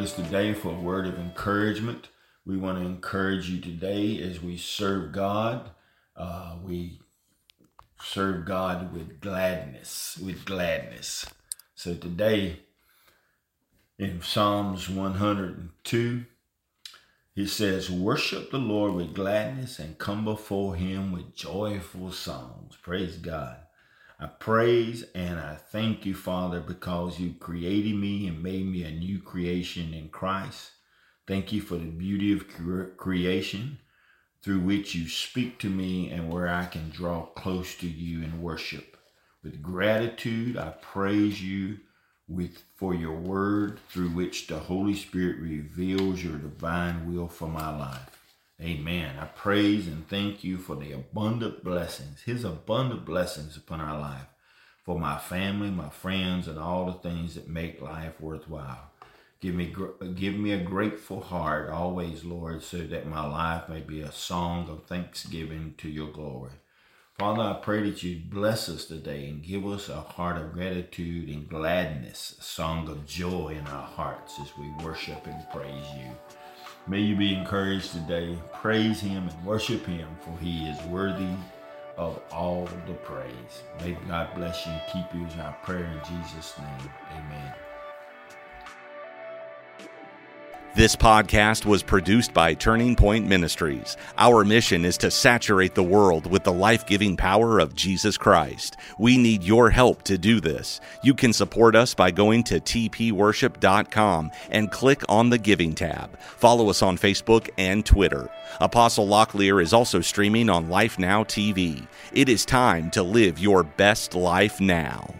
us today for a word of encouragement. We want to encourage you today as we serve God. Uh, we serve God with gladness, with gladness. So today, in Psalms 102, he says, Worship the Lord with gladness and come before him with joyful songs. Praise God. I praise and I thank you, Father, because you created me and made me a new creation in Christ. Thank you for the beauty of creation through which you speak to me and where I can draw close to you in worship. With gratitude, I praise you with for your word through which the Holy Spirit reveals your divine will for my life. Amen. I praise and thank you for the abundant blessings, his abundant blessings upon our life, for my family, my friends, and all the things that make life worthwhile. Give me, give me a grateful heart always, Lord, so that my life may be a song of thanksgiving to your glory. Father, I pray that you bless us today and give us a heart of gratitude and gladness, a song of joy in our hearts as we worship and praise you. May you be encouraged today. Praise him and worship him, for he is worthy of all the praise. May God bless you and keep you is our prayer in Jesus' name. Amen. This podcast was produced by Turning Point Ministries. Our mission is to saturate the world with the life giving power of Jesus Christ. We need your help to do this. You can support us by going to tpworship.com and click on the Giving tab. Follow us on Facebook and Twitter. Apostle Locklear is also streaming on Life Now TV. It is time to live your best life now.